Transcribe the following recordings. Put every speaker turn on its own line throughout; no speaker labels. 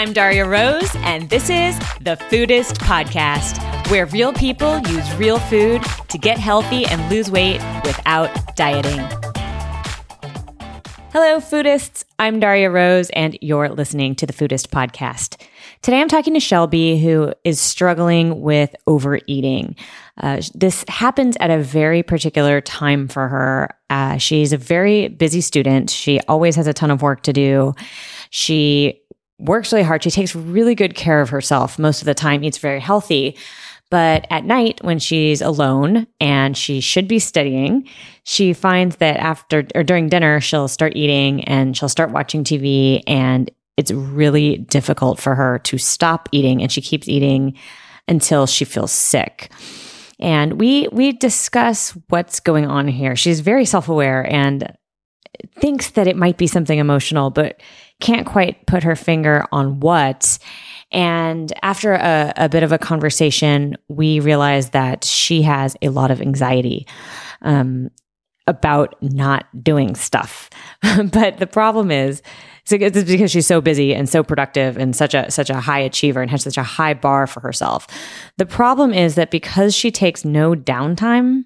I'm Darya Rose, and this is the Foodist Podcast, where real people use real food to get healthy and lose weight without dieting. Hello, foodists. I'm Darya Rose, and you're listening to the Foodist Podcast. Today I'm talking to Shelby, who is struggling with overeating. Uh, this happens at a very particular time for her. Uh, she's a very busy student. She always has a ton of work to do. She works really hard. She takes really good care of herself most of the time, eats very healthy. But at night, when she's alone and she should be studying, she finds that after or during dinner, she'll start eating and she'll start watching TV. And it's really difficult for her to stop eating. And she keeps eating until she feels sick. And we we discuss what's going on here. She's very self-aware and thinks that it might be something emotional, but can't quite put her finger on what. And after a, a bit of a conversation, we realized that she has a lot of anxiety. Um, about not doing stuff. but the problem is, it's because she's so busy and so productive and such a such a high achiever and has such a high bar for herself. The problem is that because she takes no downtime,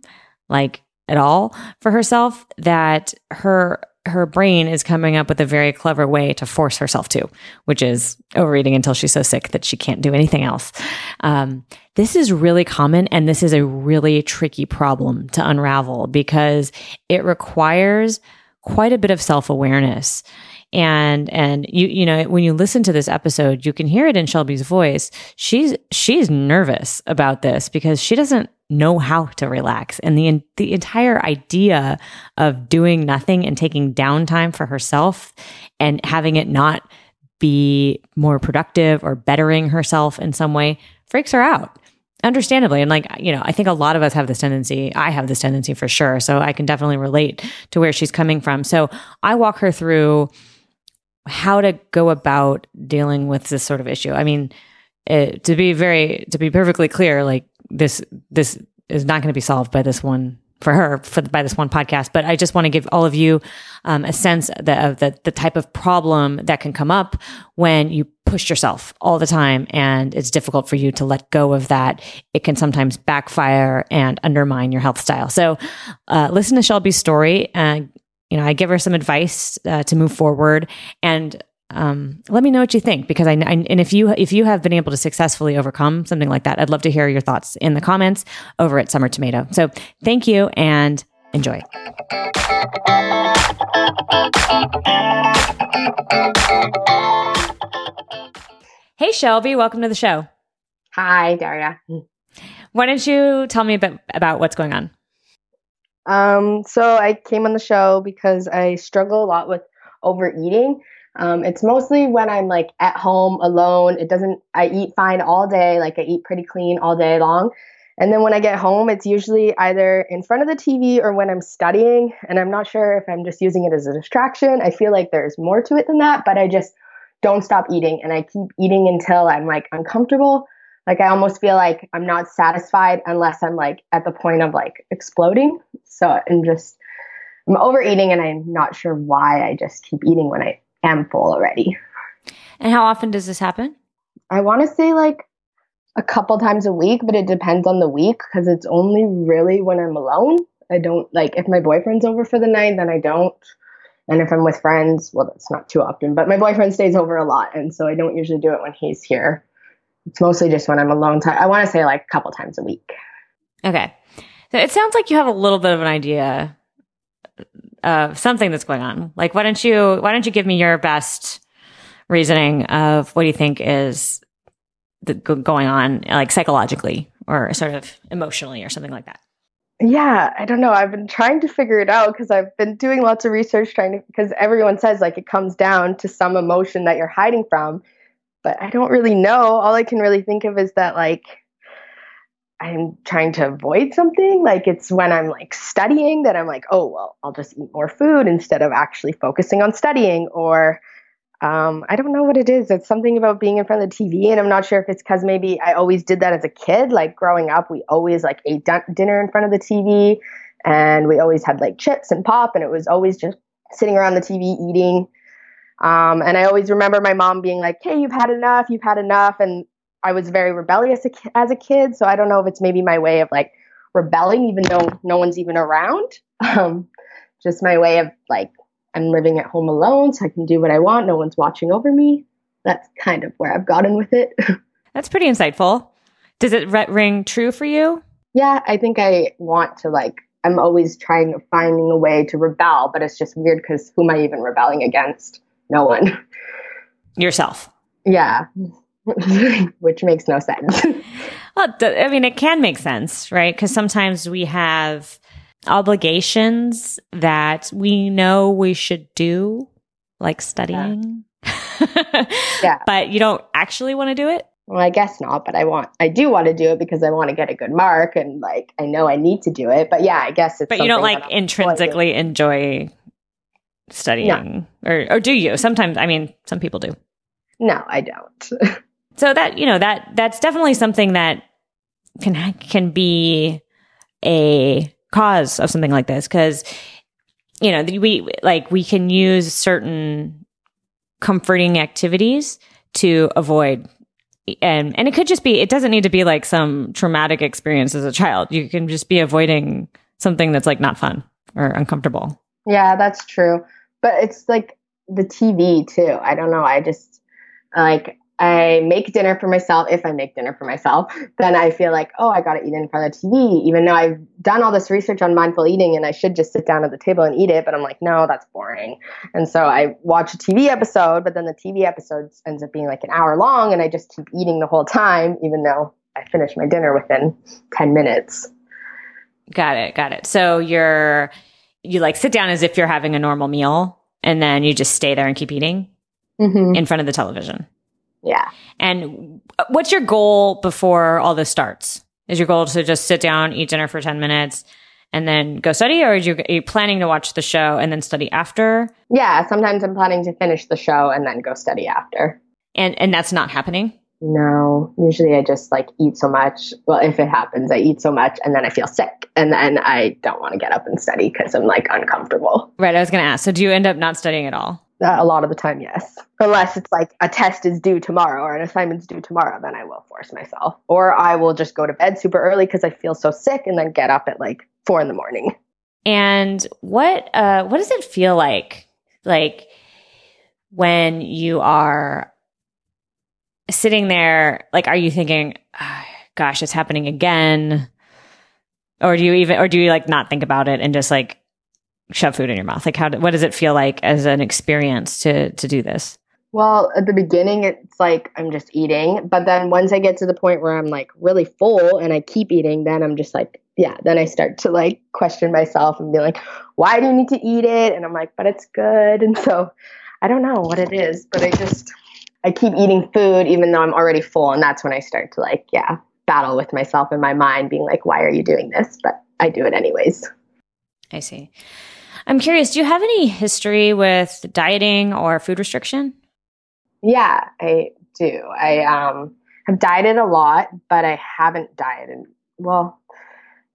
like at all for herself, that her her brain is coming up with a very clever way to force herself to, which is overeating until she's so sick that she can't do anything else. Um, this is really common and this is a really tricky problem to unravel because it requires quite a bit of self awareness. And and you you know when you listen to this episode, you can hear it in Shelby's voice. She's she's nervous about this because she doesn't know how to relax. And the the entire idea of doing nothing and taking downtime for herself and having it not be more productive or bettering herself in some way freaks her out. Understandably. And like, you know, I think a lot of us have this tendency. I have this tendency for sure. So I can definitely relate to where she's coming from. So I walk her through how to go about dealing with this sort of issue. I mean, it, to be very, to be perfectly clear, like this this is not going to be solved by this one for her for by this one podcast but i just want to give all of you um, a sense of the, the, the type of problem that can come up when you push yourself all the time and it's difficult for you to let go of that it can sometimes backfire and undermine your health style so uh, listen to shelby's story and you know i give her some advice uh, to move forward and um, let me know what you think because I, I, and if you if you have been able to successfully overcome something like that, I'd love to hear your thoughts in the comments over at Summer Tomato. So thank you and enjoy. Hey Shelby, welcome to the show.
Hi, Darya.
Why don't you tell me a bit about what's going on?
Um, so I came on the show because I struggle a lot with overeating um, it's mostly when I'm like at home alone. It doesn't, I eat fine all day, like I eat pretty clean all day long. And then when I get home, it's usually either in front of the TV or when I'm studying. And I'm not sure if I'm just using it as a distraction. I feel like there's more to it than that, but I just don't stop eating and I keep eating until I'm like uncomfortable. Like I almost feel like I'm not satisfied unless I'm like at the point of like exploding. So I'm just, I'm overeating and I'm not sure why I just keep eating when I am full already.
And how often does this happen?
I want to say like a couple times a week, but it depends on the week because it's only really when I'm alone. I don't like if my boyfriend's over for the night, then I don't. And if I'm with friends, well, that's not too often, but my boyfriend stays over a lot. And so I don't usually do it when he's here. It's mostly just when I'm alone. I want to say like a couple times a week.
Okay. So it sounds like you have a little bit of an idea uh, of something that's going on. Like, why don't you, why don't you give me your best reasoning of what do you think is the, going on, like psychologically or sort of emotionally or something like that?
Yeah, I don't know. I've been trying to figure it out because I've been doing lots of research trying to, because everyone says like it comes down to some emotion that you're hiding from. But I don't really know. All I can really think of is that like I'm trying to avoid something. Like it's when I'm like studying that I'm like, oh, well, I'll just eat more food instead of actually focusing on studying. Or um, I don't know what it is. It's something about being in front of the TV. And I'm not sure if it's because maybe I always did that as a kid. Like growing up, we always like ate d- dinner in front of the TV and we always had like chips and pop and it was always just sitting around the TV eating. Um, and I always remember my mom being like, "Hey, you've had enough. You've had enough." And I was very rebellious as a kid, so I don't know if it's maybe my way of like rebelling, even though no one's even around. Um, just my way of like I'm living at home alone, so I can do what I want. No one's watching over me. That's kind of where I've gotten with it.
That's pretty insightful. Does it ring true for you?
Yeah, I think I want to like. I'm always trying to finding a way to rebel, but it's just weird because who am I even rebelling against? No one.
Yourself.
Yeah, which makes no sense.
well, I mean, it can make sense, right? Because sometimes we have obligations that we know we should do, like studying. Yeah. yeah. But you don't actually want to do it?
Well, I guess not, but I want I do want to do it because I want to get a good mark and like I know I need to do it. But yeah, I guess it's
But you don't like intrinsically enjoy studying no. or or do you? Sometimes I mean, some people do.
No, I don't.
so that, you know, that that's definitely something that can can be a cause of something like this because you know we like we can use certain comforting activities to avoid and and it could just be it doesn't need to be like some traumatic experience as a child you can just be avoiding something that's like not fun or uncomfortable
yeah that's true but it's like the tv too i don't know i just like I make dinner for myself, if I make dinner for myself, then I feel like, oh, I got to eat in front of the TV, even though I've done all this research on mindful eating and I should just sit down at the table and eat it. But I'm like, no, that's boring. And so I watch a TV episode, but then the TV episode ends up being like an hour long and I just keep eating the whole time, even though I finish my dinner within 10 minutes.
Got it. Got it. So you're, you like sit down as if you're having a normal meal and then you just stay there and keep eating mm-hmm. in front of the television.
Yeah.
And what's your goal before all this starts? Is your goal to just sit down, eat dinner for 10 minutes, and then go study? Or are you, are you planning to watch the show and then study after?
Yeah. Sometimes I'm planning to finish the show and then go study after.
And, and that's not happening?
No, usually I just like eat so much. Well, if it happens, I eat so much and then I feel sick and then I don't want to get up and study because I'm like uncomfortable.
Right. I was going to ask. So do you end up not studying at all?
Uh, a lot of the time, yes. Unless it's like a test is due tomorrow or an assignment's due tomorrow, then I will force myself. Or I will just go to bed super early because I feel so sick and then get up at like four in the morning.
And what uh what does it feel like? Like when you are sitting there, like are you thinking, oh, gosh, it's happening again? Or do you even or do you like not think about it and just like shove food in your mouth? Like, how? what does it feel like as an experience to to do this?
Well, at the beginning, it's like I'm just eating, but then once I get to the point where I'm like really full and I keep eating, then I'm just like, yeah, then I start to like question myself and be like, why do you need to eat it? And I'm like, but it's good. And so I don't know what it is, but I just I keep eating food even though I'm already full, and that's when I start to like, yeah, battle with myself in my mind, being like, why are you doing this? But I do it anyways.
I see. I'm curious, do you have any history with dieting or food restriction?
Yeah, I do. I um, have dieted a lot, but I haven't dieted. Well,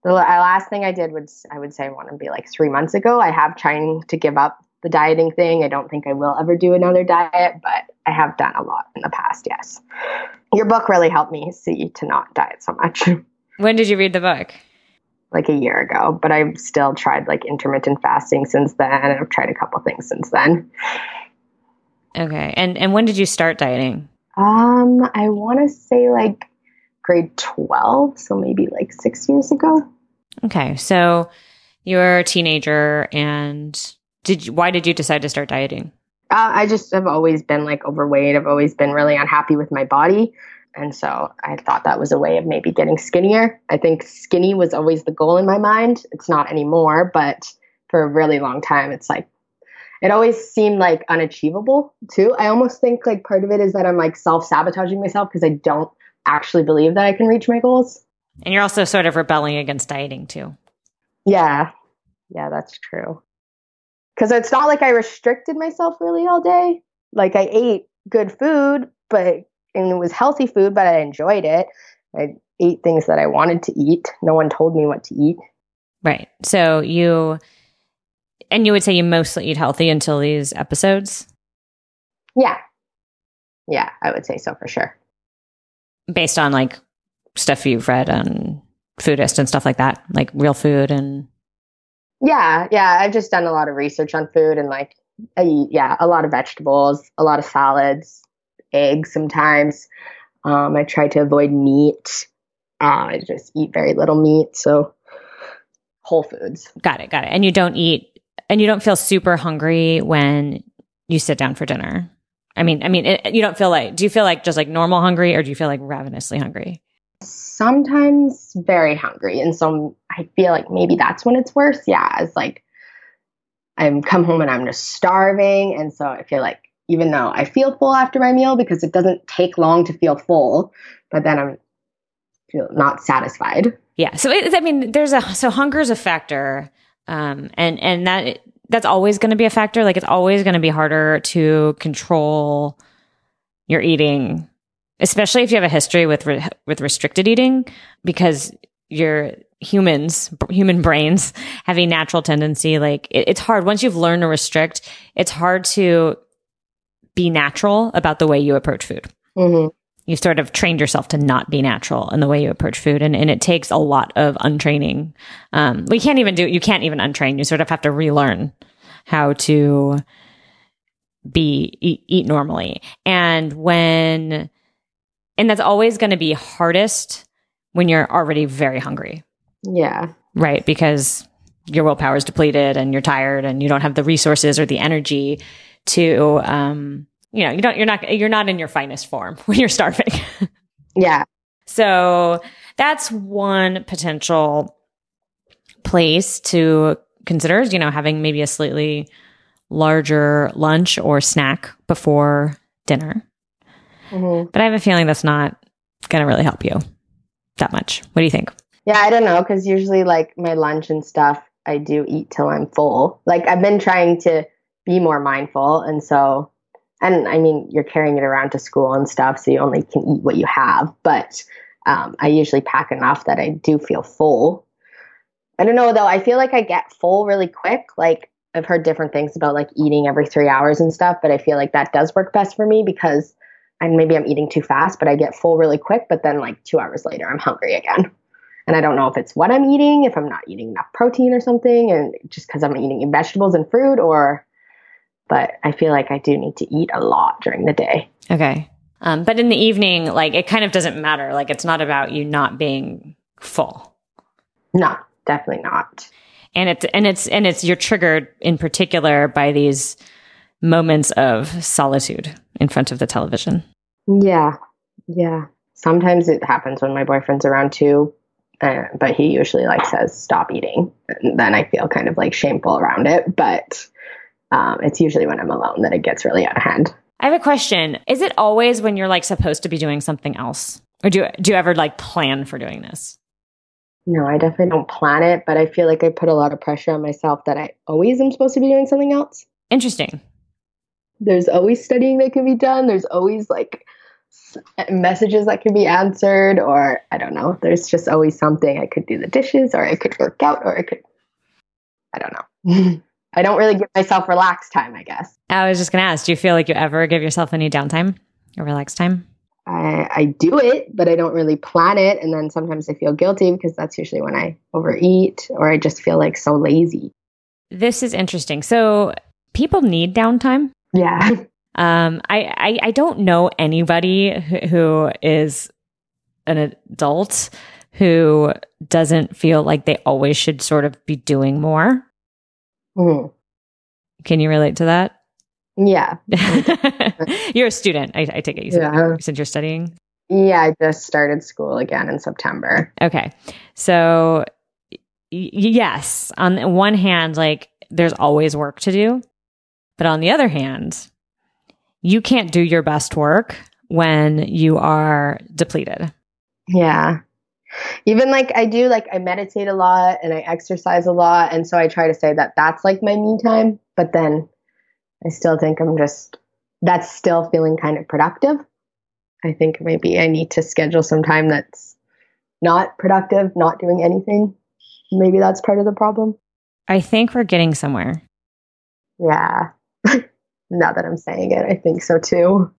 the last thing I did was I would say I want to be like three months ago. I have trying to give up the dieting thing. I don't think I will ever do another diet, but I have done a lot in the past. Yes, your book really helped me see to not diet so much.
When did you read the book?
like a year ago, but I've still tried like intermittent fasting since then. And I've tried a couple things since then.
Okay. And and when did you start dieting?
Um, I want to say like grade 12, so maybe like 6 years ago.
Okay. So you're a teenager and did you, why did you decide to start dieting?
Uh, I just have always been like overweight. I've always been really unhappy with my body. And so I thought that was a way of maybe getting skinnier. I think skinny was always the goal in my mind. It's not anymore, but for a really long time, it's like, it always seemed like unachievable too. I almost think like part of it is that I'm like self sabotaging myself because I don't actually believe that I can reach my goals.
And you're also sort of rebelling against dieting too.
Yeah. Yeah, that's true. Because it's not like I restricted myself really all day. Like I ate good food, but and it was healthy food, but I enjoyed it. I ate things that I wanted to eat. No one told me what to eat.
Right. So you, and you would say you mostly eat healthy until these episodes?
Yeah. Yeah, I would say so for sure.
Based on like stuff you've read on Foodist and stuff like that, like real food and.
Yeah, yeah. I've just done a lot of research on food and like I eat, yeah, a lot of vegetables, a lot of salads, eggs sometimes. Um, I try to avoid meat. Uh, I just eat very little meat. So whole foods.
Got it. Got it. And you don't eat, and you don't feel super hungry when you sit down for dinner. I mean, I mean, it, you don't feel like. Do you feel like just like normal hungry, or do you feel like ravenously hungry?
Sometimes very hungry, and so I feel like maybe that's when it's worse. Yeah, it's like I'm come home and I'm just starving, and so I feel like even though I feel full after my meal because it doesn't take long to feel full, but then I'm feel not satisfied.
Yeah. So it, I mean, there's a so hunger is a factor, um, and and that that's always going to be a factor. Like it's always going to be harder to control your eating, especially if you have a history with re- with restricted eating, because your humans human brains have a natural tendency like it, it's hard. Once you've learned to restrict it's hard to be natural about the way you approach food.
Mm-hmm.
you've sort of trained yourself to not be natural in the way you approach food and, and it takes a lot of untraining. Um, we can't even do you can't even untrain. You sort of have to relearn how to be eat, eat normally. And when and that's always going to be hardest when you're already very hungry
Yeah.
right because your willpower is depleted and you're tired and you don't have the resources or the energy to um you know you don't you're not you're not in your finest form when you're starving
Yeah.
so that's one potential place to consider is, you know having maybe a slightly larger lunch or snack before dinner
hmm
but i have a feeling that's not going to really help you that much what do you think
Yeah, I don't know because usually like my lunch and stuff, I do eat till I'm full. Like I've been trying to be more mindful, and so, and I mean, you're carrying it around to school and stuff, so you only can eat what you have. But um, I usually pack enough that I do feel full. I don't know though. I feel like I get full really quick. Like I've heard different things about like eating every three hours and stuff, but I feel like that does work best for me because, and maybe I'm eating too fast, but I get full really quick. But then like two hours later, I'm hungry again. And I don't know if it's what I'm eating, if I'm not eating enough protein or something, and just because I'm eating vegetables and fruit, or, but I feel like I do need to eat a lot during the day.
Okay. Um, but in the evening, like it kind of doesn't matter. Like it's not about you not being full.
No, definitely not.
And it's and it's and it's you're triggered in particular by these moments of solitude in front of the television.
Yeah. Yeah. Sometimes it happens when my boyfriend's around too, uh, but he usually like says stop eating. And then I feel kind of like shameful around it. But um, it's usually when I'm alone that it gets really out of hand.
I have a question. Is it always when you're like supposed to be doing something else? Or do do you ever like plan for doing this?
No, I definitely don't plan it, but I feel like I put a lot of pressure on myself that I always am supposed to be doing something else.
Interesting.
There's always studying that can be done. There's always like messages that can be answered, or I don't know. There's just always something. I could do the dishes, or I could work out, or I could, I don't know. I don't really give myself relaxed time, I guess.
I was just going to ask, do you feel like you ever give yourself any downtime or relaxed time?
I, I do it, but I don't really plan it. And then sometimes I feel guilty because that's usually when I overeat or I just feel like so lazy.
This is interesting. So people need downtime.
Yeah.
Um, I, I, I don't know anybody who- who is an adult who doesn't feel like they always should sort of be doing more.
Mhm.
Can you relate to that?
Yeah.
you're a student. I, I take it you said,
Yeah.
since you're studying.
Yeah. I just started school again in September.
Okay. So, y- yes, on one hand, like there's always work to do. But on the other hand, you can't do your best work when you are depleted.
Yeah. Even like I do, like I meditate a lot and I exercise a lot. And so I try to say that that's like my me time. But then I still think I'm just, that's still feeling kind of productive. I think maybe I need to schedule some time that's not productive, not doing anything. Maybe that's part of the problem.
I think we're getting somewhere.
Yeah. now that I'm saying it. I think so too.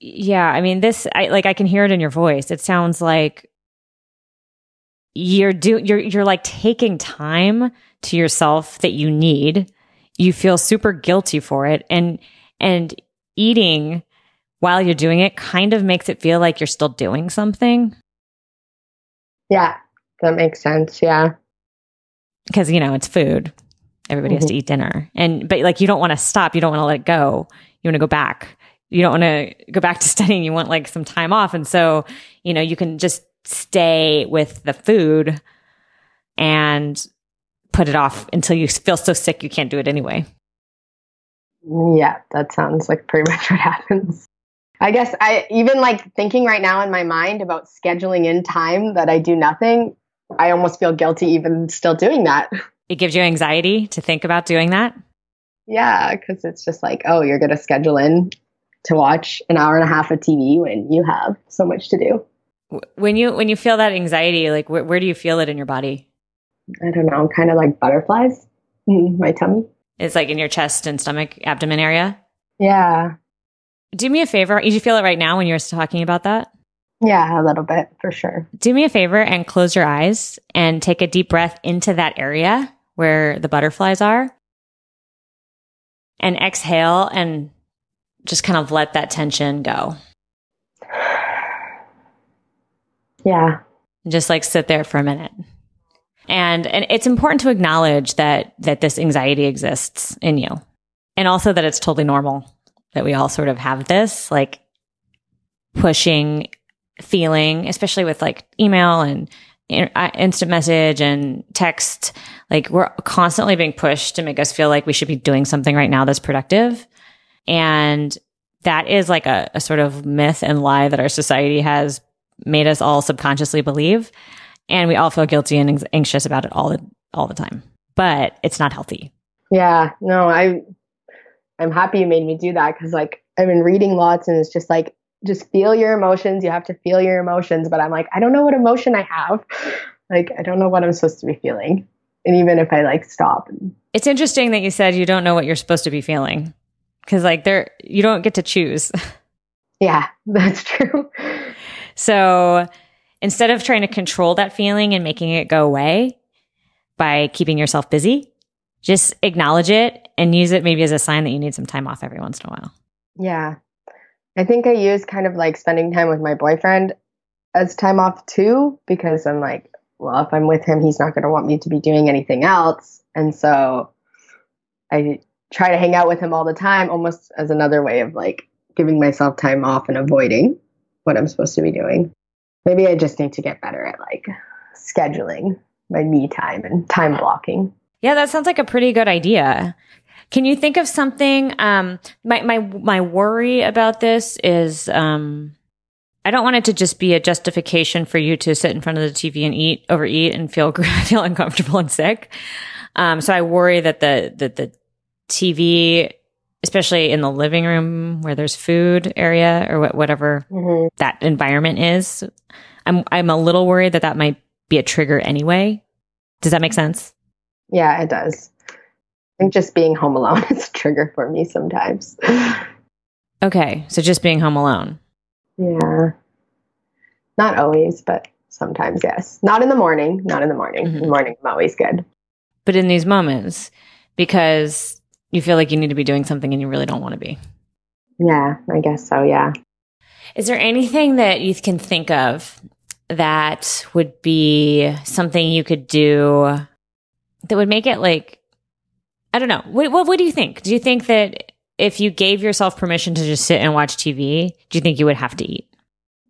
Yeah, I mean this I like I can hear it in your voice. It sounds like you're do you're you're like taking time to yourself that you need. You feel super guilty for it and and eating while you're doing it kind of makes it feel like you're still doing something.
Yeah, that makes sense. Yeah.
Because, you know, it's food. Everybody mm-hmm. has to eat dinner. And, but like, you don't want to stop. You don't want to let it go. You want to go back. You don't want to go back to studying. You want like some time off. And so, you know, you can just stay with the food and put it off until you feel so sick you can't do it anyway.
Yeah, that sounds like pretty much what happens. I guess I even like thinking right now in my mind about scheduling in time that I do nothing. I almost feel guilty even still doing that.
It gives you anxiety to think about doing that?
Yeah, because it's just like, oh, you're going to schedule in to watch an hour and a half of TV when you have so much to do.
When you when you feel that anxiety, like wh- where do you feel it in your body?
I don't know, kind of like butterflies in my tummy.
It's like in your chest and stomach, abdomen area.
Yeah.
Do me a favor. Did you feel it right now when you were talking about that?
Yeah, a little bit for sure.
Do me a favor and close your eyes and take a deep breath into that area where the butterflies are. And exhale and just kind of let that tension go.
Yeah.
Just like sit there for a minute. And and it's important to acknowledge that that this anxiety exists in you. And also that it's totally normal that we all sort of have this like pushing feeling, especially with like email and uh, instant message and text. Like we're constantly being pushed to make us feel like we should be doing something right now that's productive. And that is like a, a sort of myth and lie that our society has made us all subconsciously believe. And we all feel guilty and anxious about it all the, all the time, but it's not healthy.
Yeah, no, I I'm happy you made me do that because like I've been reading lots and it's just like just feel your emotions. You have to feel your emotions, but I'm like I don't know what emotion I have. Like I don't know what I'm supposed to be feeling. And even if I like stop.
It's interesting that you said you don't know what you're supposed to be feeling cuz like there you don't get to choose.
Yeah, that's true.
So instead of trying to control that feeling and making it go away by keeping yourself busy, just acknowledge it and use it maybe as a sign that you need some time off every once in a while.
Yeah. I think I use kind of like spending time with my boyfriend as time off too, because I'm like, well, if I'm with him, he's not going to want me to be doing anything else. And so I try to hang out with him all the time, almost as another way of like giving myself time off and avoiding what I'm supposed to be doing. Maybe I just need to get better at like scheduling my me time and time blocking.
Yeah, that sounds like a pretty good idea. Can you think of something? Um, my my my worry about this is um, I don't want it to just be a justification for you to sit in front of the TV and eat, overeat, and feel feel uncomfortable and sick. Um, so I worry that the that the TV, especially in the living room where there's food area or wh- whatever mm-hmm. that environment is, I'm I'm a little worried that that might be a trigger anyway. Does that make sense?
Yeah, it does. Think just being home alone is a trigger for me sometimes.
Okay, so just being home alone.
Yeah. Not always, but sometimes, yes. Not in the morning. Not in the morning. Mm-hmm. In the morning, I'm always good.
But in these moments, because you feel like you need to be doing something and you really don't want to be.
Yeah, I guess so. Yeah.
Is there anything that you can think of that would be something you could do that would make it like I don't know. What, what, what do you think? Do you think that if you gave yourself permission to just sit and watch TV, do you think you would have to eat?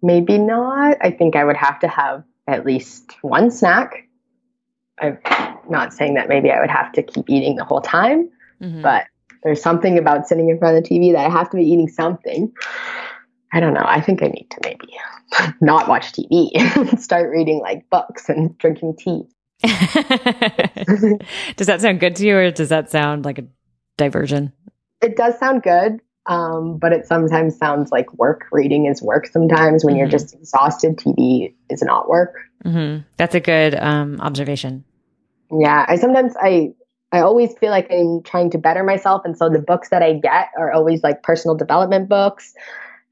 Maybe not. I think I would have to have at least one snack. I'm not saying that maybe I would have to keep eating the whole time, mm-hmm. but there's something about sitting in front of the TV that I have to be eating something. I don't know. I think I need to maybe not watch TV and start reading like books and drinking tea.
does that sound good to you, or does that sound like a diversion?
It does sound good, um, but it sometimes sounds like work. Reading is work sometimes when mm-hmm. you're just exhausted. TV is not work.
Mm-hmm. That's a good um, observation.
Yeah, I sometimes I I always feel like I'm trying to better myself. And so the books that I get are always like personal development books.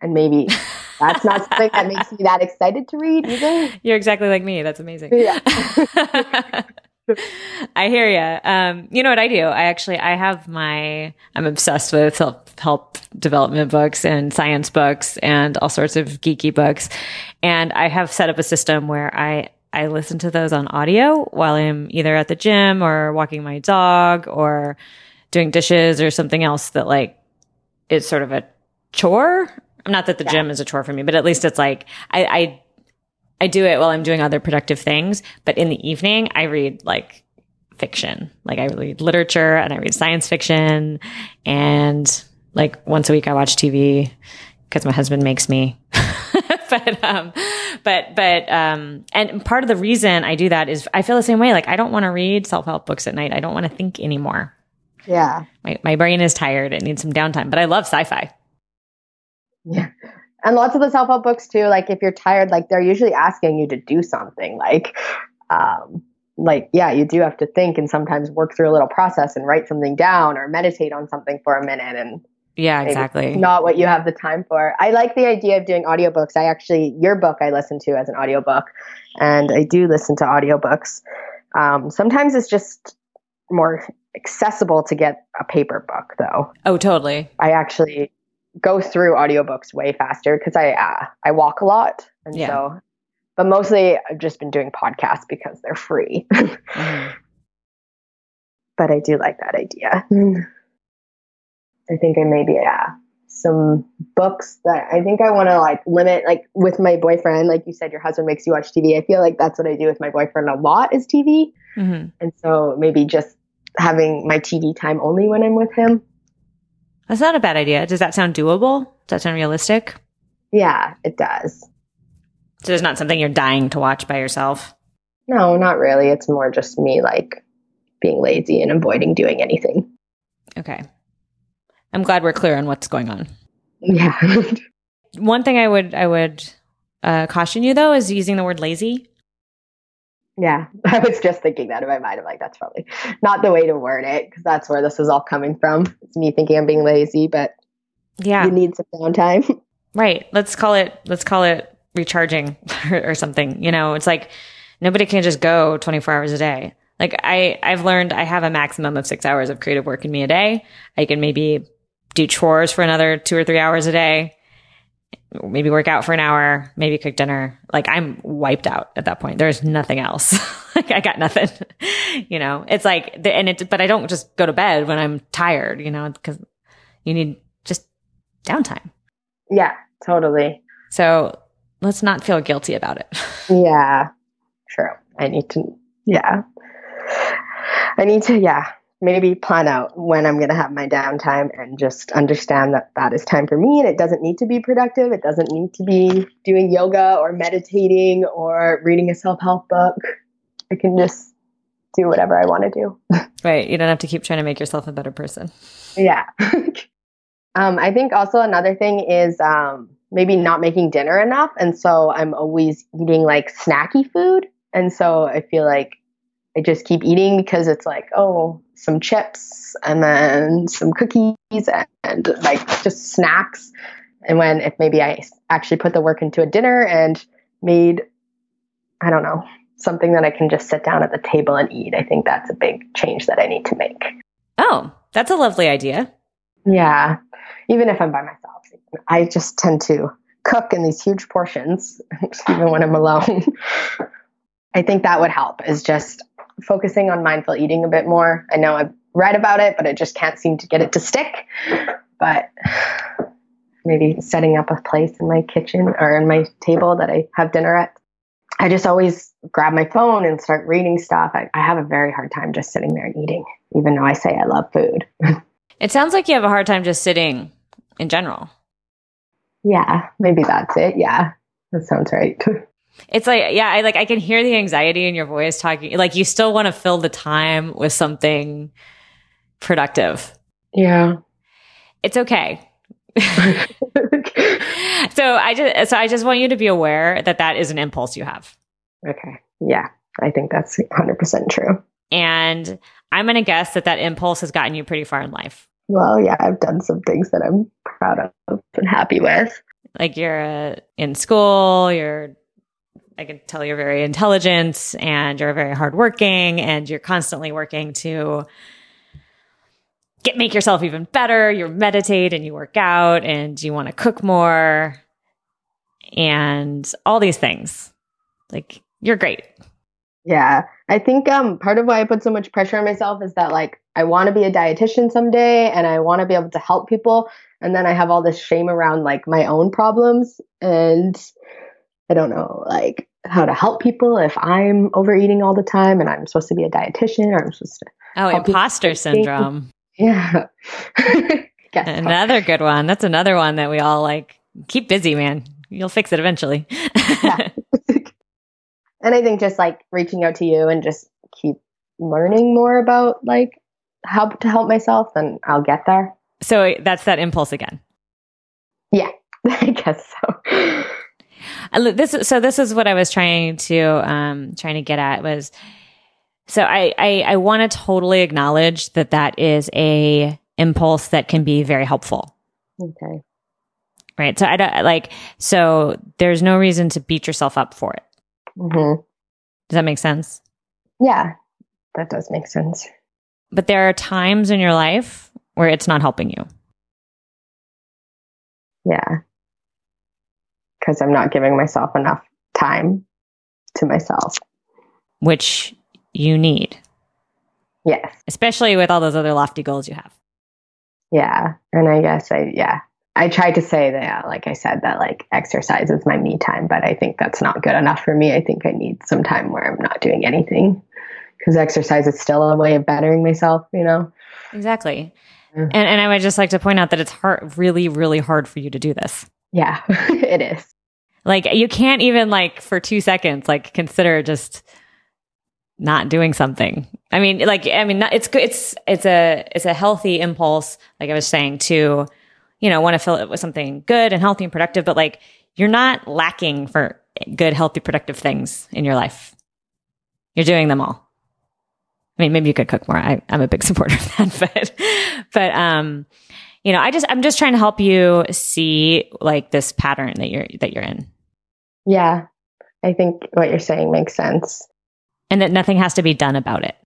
And maybe that's not something that makes me that excited to read either.
You're exactly like me. That's amazing. Yeah. I hear you. Um, you know what I do? I actually, I have my, I'm obsessed with self help development books and science books and all sorts of geeky books. And I have set up a system where I, I listen to those on audio while I'm either at the gym or walking my dog or doing dishes or something else that like is sort of a chore. Not that the yeah. gym is a chore for me, but at least it's like I, I I do it while I'm doing other productive things. But in the evening, I read like fiction. Like I read literature and I read science fiction. And like once a week, I watch TV because my husband makes me. but um, but but um, and part of the reason I do that is I feel the same way. Like I don't want to read self help books at night. I don't want to think anymore.
Yeah,
my my brain is tired. It needs some downtime. But I love sci fi.
Yeah, and lots of the self help books too. Like if you're tired, like they're usually asking you to do something. Like, um, like yeah, you do have to think and sometimes work through a little process and write something down or meditate on something for a minute and
yeah, exactly.
Not what you have the time for. I like the idea of doing audiobooks. I actually, your book I listen to as an audiobook, and I do listen to audiobooks. Um, sometimes it's just more accessible to get a paper book, though.
Oh, totally.
I actually go through audiobooks way faster because I uh, I walk a lot, and yeah. so. But mostly, I've just been doing podcasts because they're free. But I do like that idea. I think I maybe yeah some books that I think I want to like limit like with my boyfriend like you said your husband makes you watch TV I feel like that's what I do with my boyfriend a lot is TV mm-hmm. and so maybe just having my TV time only when I'm with him
that's not a bad idea. Does that sound doable? Does that sound realistic?
Yeah it does.
So it's not something you're dying to watch by yourself?
No not really. It's more just me like being lazy and avoiding doing anything.
Okay. I'm glad we're clear on what's going on.
Yeah.
One thing I would I would uh, caution you though is using the word lazy.
Yeah, I was just thinking that in my mind. I'm like, that's probably not the way to word it because that's where this is all coming from. It's me thinking I'm being lazy, but
yeah,
you need some downtime.
Right. Let's call it. Let's call it recharging or, or something. You know, it's like nobody can just go 24 hours a day. Like I, I've learned I have a maximum of six hours of creative work in me a day. I can maybe do chores for another two or three hours a day, maybe work out for an hour, maybe cook dinner. Like I'm wiped out at that point. There's nothing else. like I got nothing, you know, it's like, and it, but I don't just go to bed when I'm tired, you know, because you need just downtime.
Yeah, totally.
So let's not feel guilty about it.
yeah, true. I need to, yeah. I need to, yeah, maybe plan out when I'm going to have my downtime and just understand that that is time for me and it doesn't need to be productive. It doesn't need to be doing yoga or meditating or reading a self help book. I can just do whatever I want to do.
Right. You don't have to keep trying to make yourself a better person.
Yeah. um, I think also another thing is um, maybe not making dinner enough. And so I'm always eating like snacky food. And so I feel like I just keep eating because it's like, oh, some chips and then some cookies and like just snacks. And when if maybe I actually put the work into a dinner and made, I don't know, something that I can just sit down at the table and eat, I think that's a big change that I need to make.
Oh, that's a lovely idea.
Yeah. Even if I'm by myself, I just tend to cook in these huge portions, even when I'm alone. I think that would help is just focusing on mindful eating a bit more. I know I've read about it, but I just can't seem to get it to stick. But maybe setting up a place in my kitchen or in my table that I have dinner at. I just always grab my phone and start reading stuff. I, I have a very hard time just sitting there and eating, even though I say I love food.
it sounds like you have a hard time just sitting in general.
Yeah, maybe that's it. Yeah, that sounds right.
It's like, yeah, I like, I can hear the anxiety in your voice talking. Like, you still want to fill the time with something productive.
Yeah.
It's okay. so I just, so I just want you to be aware that that is an impulse you have.
Okay. Yeah. I think that's 100% true.
And I'm going to guess that that impulse has gotten you pretty far in life.
Well, yeah, I've done some things that I'm proud of and happy with.
Like you're uh, in school, you're I can tell you're very intelligent and you're very hardworking and you're constantly working to get make yourself even better. You meditate and you work out and you want to cook more and all these things. Like you're great.
Yeah. I think um part of why I put so much pressure on myself is that like I want to be a dietitian someday and I want to be able to help people and then I have all this shame around like my own problems and I don't know like how to help people if I'm overeating all the time and I'm supposed to be a dietitian or I'm supposed to
Oh, imposter syndrome.
Yeah.
another good one. That's another one that we all like keep busy, man. You'll fix it eventually. yeah.
and I think just like reaching out to you and just keep learning more about like how to help myself, then I'll get there.
So that's that impulse again.
Yeah, I guess so.
This so this is what I was trying to um trying to get at was so I I, I want to totally acknowledge that that is a impulse that can be very helpful.
Okay.
Right. So I don't like so there's no reason to beat yourself up for it.
Mm-hmm.
Does that make sense?
Yeah, that does make sense.
But there are times in your life where it's not helping you.
Yeah. Because I'm not giving myself enough time to myself.
Which you need.
Yes.
Especially with all those other lofty goals you have.
Yeah. And I guess I, yeah, I tried to say that, like I said, that like exercise is my me time, but I think that's not good enough for me. I think I need some time where I'm not doing anything because exercise is still a way of bettering myself, you know?
Exactly. Yeah. And, and I would just like to point out that it's hard, really, really hard for you to do this.
Yeah, it is.
Like you can't even like for two seconds, like consider just not doing something. I mean, like, I mean, it's. It's, it's a, it's a healthy impulse. Like I was saying to, you know, want to fill it with something good and healthy and productive, but like you're not lacking for good, healthy, productive things in your life. You're doing them all. I mean, maybe you could cook more. I, am a big supporter of that, but, but, um, you know, I just, I'm just trying to help you see like this pattern that you're, that you're in.
Yeah. I think what you're saying makes sense.
And that nothing has to be done about it.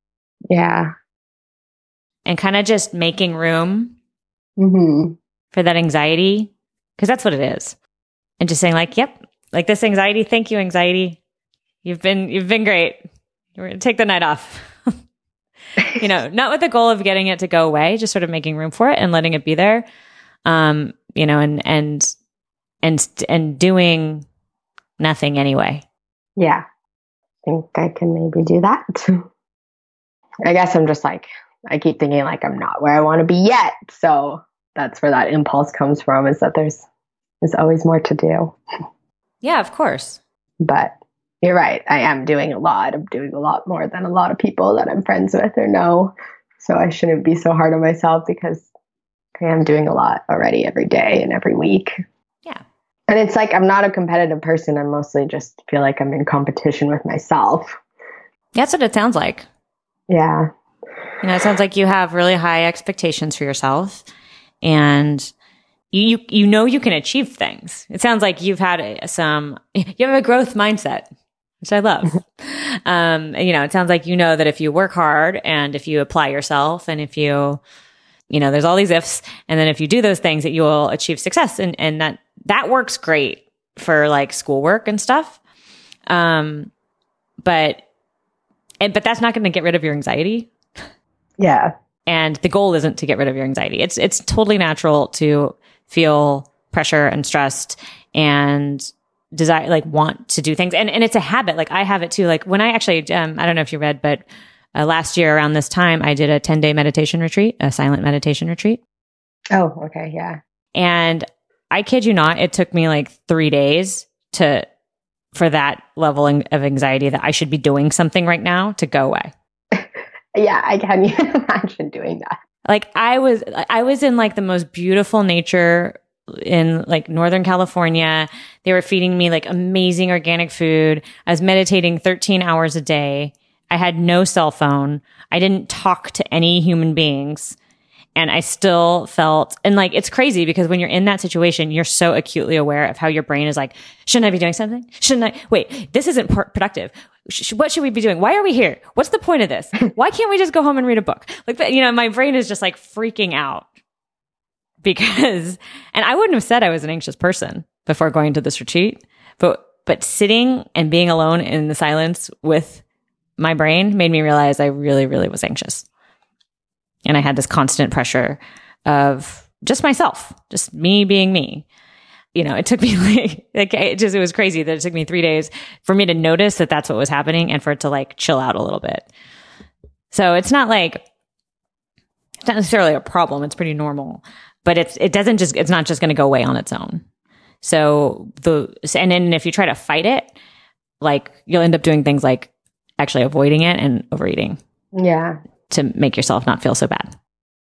Yeah.
And kind of just making room
mm-hmm.
for that anxiety, because that's what it is. And just saying, like, yep, like this anxiety, thank you, anxiety. You've been, you've been great. We're going to take the night off. You know, not with the goal of getting it to go away, just sort of making room for it and letting it be there. Um, you know, and and and and doing nothing anyway.
Yeah. I think I can maybe do that. I guess I'm just like I keep thinking like I'm not where I want to be yet. So that's where that impulse comes from is that there's there's always more to do.
Yeah, of course.
But you're right. I am doing a lot. I'm doing a lot more than a lot of people that I'm friends with or know. So I shouldn't be so hard on myself because I am doing a lot already every day and every week.
Yeah.
And it's like I'm not a competitive person. I mostly just feel like I'm in competition with myself.
That's what it sounds like.
Yeah.
You know, it sounds like you have really high expectations for yourself and you you know you can achieve things. It sounds like you've had some you have a growth mindset which I love. um, you know, it sounds like you know that if you work hard and if you apply yourself and if you, you know, there's all these ifs, and then if you do those things, that you will achieve success, and and that that works great for like schoolwork and stuff. Um, but and but that's not going to get rid of your anxiety.
Yeah.
And the goal isn't to get rid of your anxiety. It's it's totally natural to feel pressure and stressed and desire, like want to do things. And, and it's a habit. Like I have it too. Like when I actually, um, I don't know if you read, but uh, last year around this time, I did a 10 day meditation retreat, a silent meditation retreat.
Oh, okay. Yeah.
And I kid you not, it took me like three days to, for that level of anxiety that I should be doing something right now to go away.
yeah, I can't even imagine doing that.
Like I was, I was in like the most beautiful nature in like Northern California. They were feeding me like amazing organic food. I was meditating 13 hours a day. I had no cell phone. I didn't talk to any human beings. And I still felt, and like, it's crazy because when you're in that situation, you're so acutely aware of how your brain is like, shouldn't I be doing something? Shouldn't I? Wait, this isn't productive. Sh- what should we be doing? Why are we here? What's the point of this? Why can't we just go home and read a book? Like you know, my brain is just like freaking out because, and I wouldn't have said I was an anxious person before going to this retreat, but, but sitting and being alone in the silence with my brain made me realize I really, really was anxious. And I had this constant pressure of just myself, just me being me. You know, it took me like, like it just, it was crazy that it took me three days for me to notice that that's what was happening and for it to like chill out a little bit. So it's not like, it's not necessarily a problem. It's pretty normal, but it's, it doesn't just, it's not just going to go away on its own. So the, and then if you try to fight it, like you'll end up doing things like actually avoiding it and overeating.
Yeah.
To make yourself not feel so bad.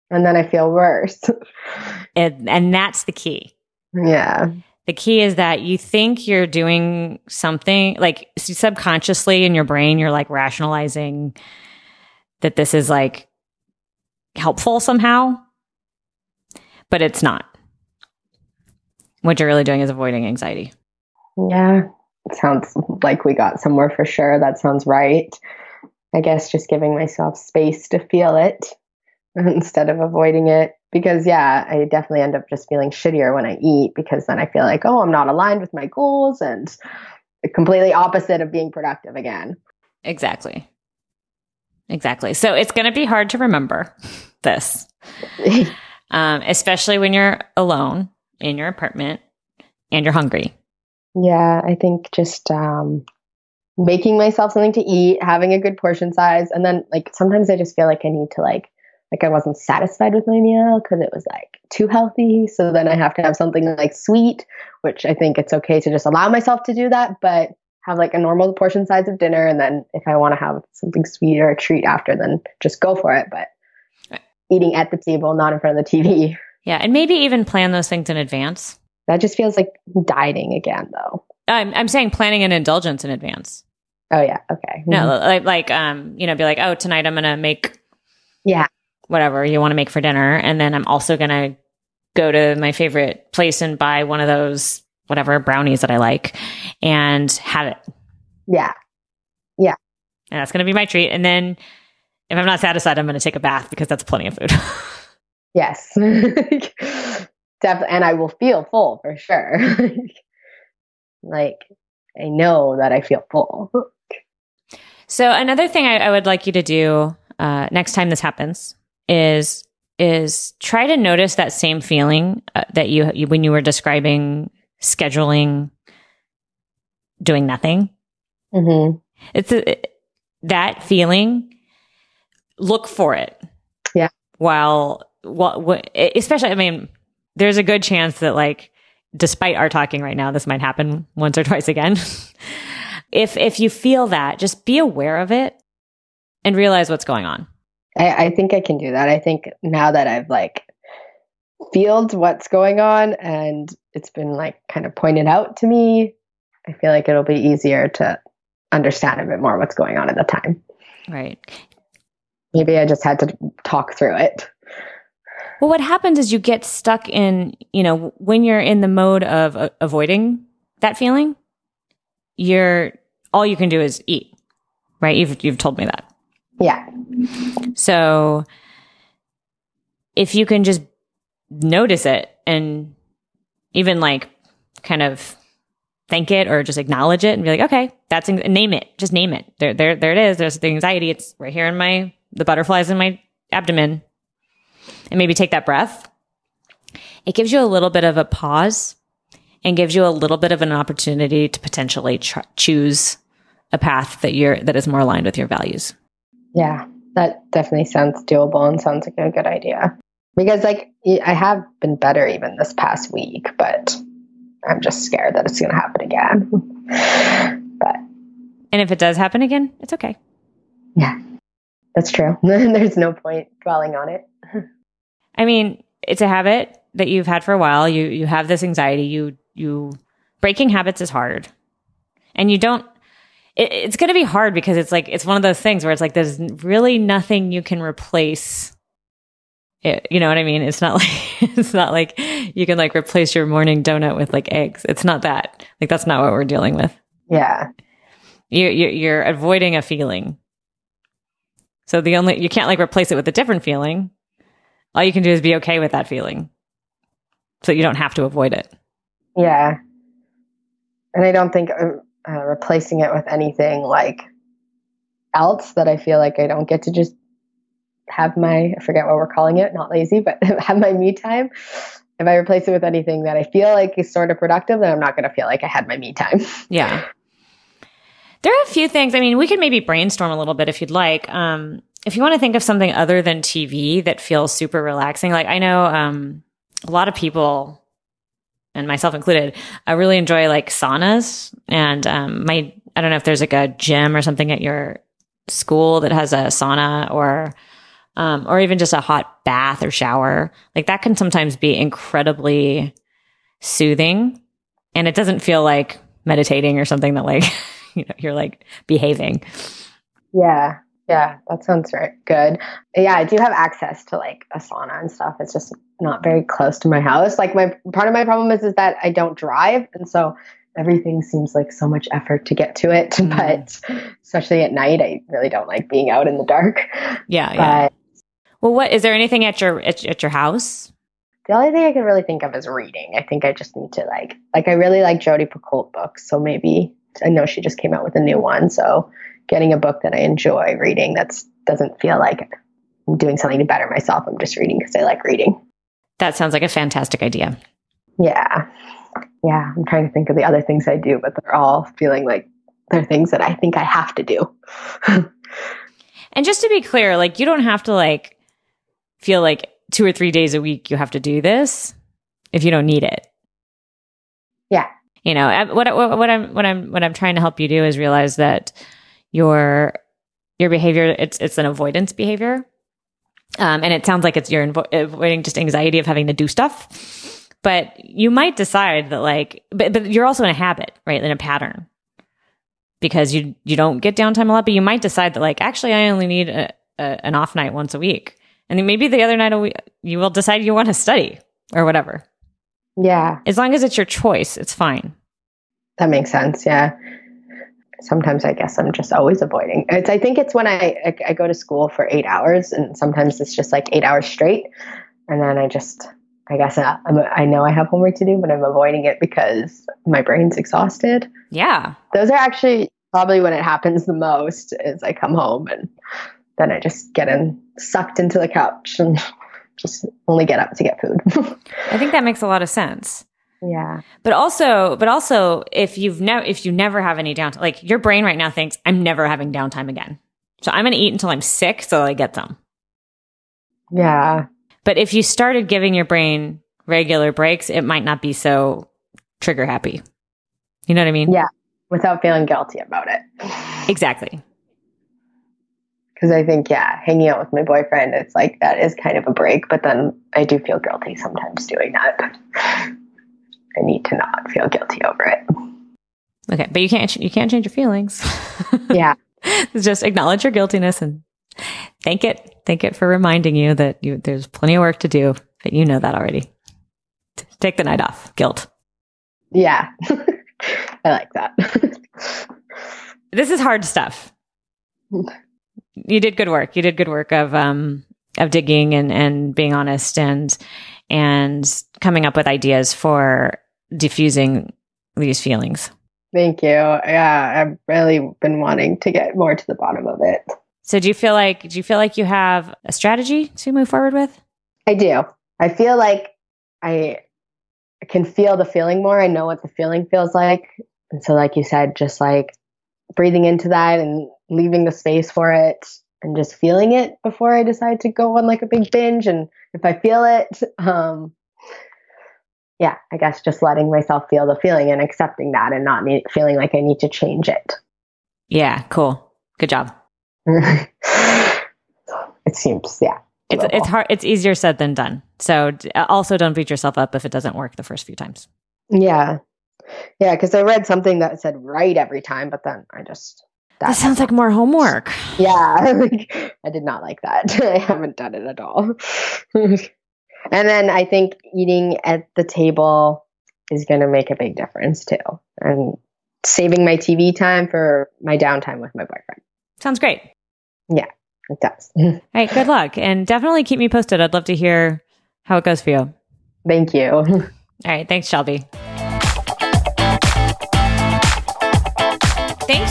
And then I feel worse.
and, and that's the key.
Yeah.
The key is that you think you're doing something like subconsciously in your brain, you're like rationalizing that this is like helpful somehow, but it's not. What you're really doing is avoiding anxiety.
Yeah sounds like we got somewhere for sure. That sounds right. I guess just giving myself space to feel it instead of avoiding it. Because, yeah, I definitely end up just feeling shittier when I eat because then I feel like, oh, I'm not aligned with my goals and completely opposite of being productive again.
Exactly. Exactly. So it's going to be hard to remember this, um, especially when you're alone in your apartment and you're hungry.
Yeah, I think just um, making myself something to eat, having a good portion size, and then like sometimes I just feel like I need to like like I wasn't satisfied with my meal because it was like too healthy. So then I have to have something like sweet, which I think it's okay to just allow myself to do that, but have like a normal portion size of dinner, and then if I want to have something sweet or a treat after, then just go for it. But eating at the table, not in front of the TV.
Yeah, and maybe even plan those things in advance.
That just feels like dieting again, though.
I'm I'm saying planning an indulgence in advance.
Oh yeah, okay.
Mm-hmm. No, like like um, you know, be like, oh, tonight I'm gonna make
yeah
whatever you want to make for dinner, and then I'm also gonna go to my favorite place and buy one of those whatever brownies that I like and have it.
Yeah, yeah.
And that's gonna be my treat, and then if I'm not satisfied, I'm gonna take a bath because that's plenty of food.
yes. definitely and i will feel full for sure like i know that i feel full
so another thing I, I would like you to do uh, next time this happens is is try to notice that same feeling uh, that you, you when you were describing scheduling doing nothing
mm-hmm.
it's a, that feeling look for it.
Yeah.
While well, especially i mean there's a good chance that like despite our talking right now this might happen once or twice again. If if you feel that just be aware of it and realize what's going on.
I, I think i can do that. I think now that i've like feeled what's going on and it's been like kind of pointed out to me i feel like it'll be easier to understand a bit more what's going on at the time.
Right
maybe i just had to talk through it
well, what happens is you get stuck in, you know, when you're in the mode of uh, avoiding that feeling, you're all you can do is eat, right? You've you've told me that.
Yeah.
So if you can just notice it and even like kind of thank it or just acknowledge it and be like, okay, that's name it. Just name it. There, there, there it is. There's the anxiety. It's right here in my the butterflies in my abdomen and maybe take that breath, it gives you a little bit of a pause and gives you a little bit of an opportunity to potentially tr- choose a path that you're that is more aligned with your values.
Yeah, that definitely sounds doable and sounds like a good idea. Because like I have been better even this past week, but I'm just scared that it's going to happen again. but
and if it does happen again, it's okay.
Yeah. That's true. There's no point dwelling on it.
I mean, it's a habit that you've had for a while. You you have this anxiety. You you breaking habits is hard. And you don't it, it's going to be hard because it's like it's one of those things where it's like there's really nothing you can replace it, you know what I mean? It's not like it's not like you can like replace your morning donut with like eggs. It's not that. Like that's not what we're dealing with.
Yeah.
You, you you're avoiding a feeling. So the only you can't like replace it with a different feeling. All you can do is be okay with that feeling. So you don't have to avoid it.
Yeah. And I don't think uh, uh, replacing it with anything like else that I feel like I don't get to just have my I forget what we're calling it, not lazy, but have my me time. If I replace it with anything that I feel like is sort of productive, then I'm not going to feel like I had my me time.
Yeah. There are a few things. I mean, we could maybe brainstorm a little bit if you'd like. Um, if you want to think of something other than TV that feels super relaxing, like I know um, a lot of people, and myself included, I really enjoy like saunas. And um, my, I don't know if there's like a gym or something at your school that has a sauna or um, or even just a hot bath or shower. Like that can sometimes be incredibly soothing. And it doesn't feel like meditating or something that like, you know, you're like behaving.
Yeah. Yeah. That sounds right. Good. Yeah. I do have access to like a sauna and stuff. It's just not very close to my house. Like my part of my problem is, is that I don't drive. And so everything seems like so much effort to get to it. Mm. But especially at night, I really don't like being out in the dark.
Yeah. But yeah. Well, what is there anything at your at, at your house?
The only thing I can really think of is reading. I think I just need to like like I really like Jodi Picoult books, so maybe I know she just came out with a new one, so getting a book that I enjoy reading that's doesn't feel like I'm doing something to better myself. I'm just reading because I like reading.
That sounds like a fantastic idea.
Yeah. Yeah, I'm trying to think of the other things I do, but they're all feeling like they're things that I think I have to do.
and just to be clear, like you don't have to like feel like two or three days a week you have to do this if you don't need it.
Yeah.
You know, what, what, what I'm, what I'm, what I'm trying to help you do is realize that your, your behavior, it's, it's an avoidance behavior. Um, and it sounds like it's you're avoiding just anxiety of having to do stuff. But you might decide that like, but, but you're also in a habit, right? In a pattern because you, you don't get downtime a lot, but you might decide that like, actually, I only need a, a, an off night once a week and then maybe the other night a week, you will decide you want to study or whatever.
Yeah.
As long as it's your choice, it's fine.
That makes sense. Yeah. Sometimes I guess I'm just always avoiding. It's, I think it's when I, I, I go to school for eight hours, and sometimes it's just like eight hours straight, and then I just I guess I, uh, i know I have homework to do, but I'm avoiding it because my brain's exhausted.
Yeah,
those are actually probably when it happens the most. Is I come home and then I just get in sucked into the couch and just only get up to get food.
I think that makes a lot of sense.
Yeah.
But also, but also if you've never, if you never have any downtime, like your brain right now thinks I'm never having downtime again. So I'm going to eat until I'm sick so I get some.
Yeah.
But if you started giving your brain regular breaks, it might not be so trigger happy. You know what I mean?
Yeah. Without feeling guilty about it.
Exactly
because I think, yeah, hanging out with my boyfriend, it's like that is kind of a break, but then I do feel guilty sometimes doing that. I need to not feel guilty over it.
Okay, but you can't you can't change your feelings.
yeah,
just acknowledge your guiltiness and thank it. Thank it for reminding you that you there's plenty of work to do. But you know that already. Take the night off. Guilt.
Yeah, I like that.
this is hard stuff you did good work. You did good work of um of digging and and being honest and and coming up with ideas for diffusing these feelings.
Thank you. Yeah, I've really been wanting to get more to the bottom of it.
So do you feel like do you feel like you have a strategy to move forward with?
I do. I feel like I can feel the feeling more. I know what the feeling feels like. And so like you said, just like breathing into that and leaving the space for it and just feeling it before I decide to go on like a big binge. And if I feel it, um, yeah, I guess just letting myself feel the feeling and accepting that and not need, feeling like I need to change it.
Yeah, cool. Good job.
it seems, yeah.
It's it's hard. It's easier said than done. So also don't beat yourself up if it doesn't work the first few times.
Yeah, yeah. Because I read something that said write every time, but then I just
That, that sounds like more homework.
Yeah, I did not like that. I haven't done it at all. and then I think eating at the table is going to make a big difference too. And saving my TV time for my downtime with my boyfriend.
Sounds great.
Yeah, it does.
All right, good luck. And definitely keep me posted. I'd love to hear how it goes for you.
Thank you. All
right, thanks, Shelby.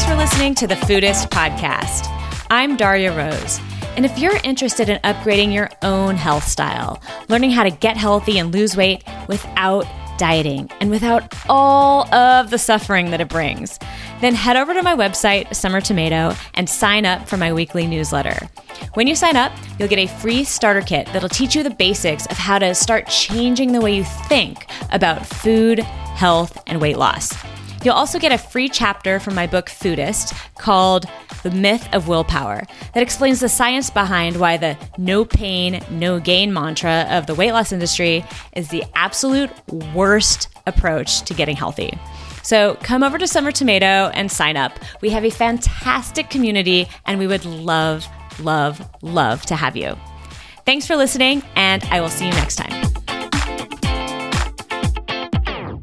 For listening to the Foodist Podcast. I'm Darya Rose. And if you're interested in upgrading your own health style, learning how to get healthy and lose weight without dieting and without all of the suffering that it brings, then head over to my website, Summer Tomato, and sign up for my weekly newsletter. When you sign up, you'll get a free starter kit that'll teach you the basics of how to start changing the way you think about food, health, and weight loss. You'll also get a free chapter from my book Foodist called The Myth of Willpower that explains the science behind why the no pain, no gain mantra of the weight loss industry is the absolute worst approach to getting healthy. So come over to Summer Tomato and sign up. We have a fantastic community and we would love, love, love to have you. Thanks for listening, and I will see you next time.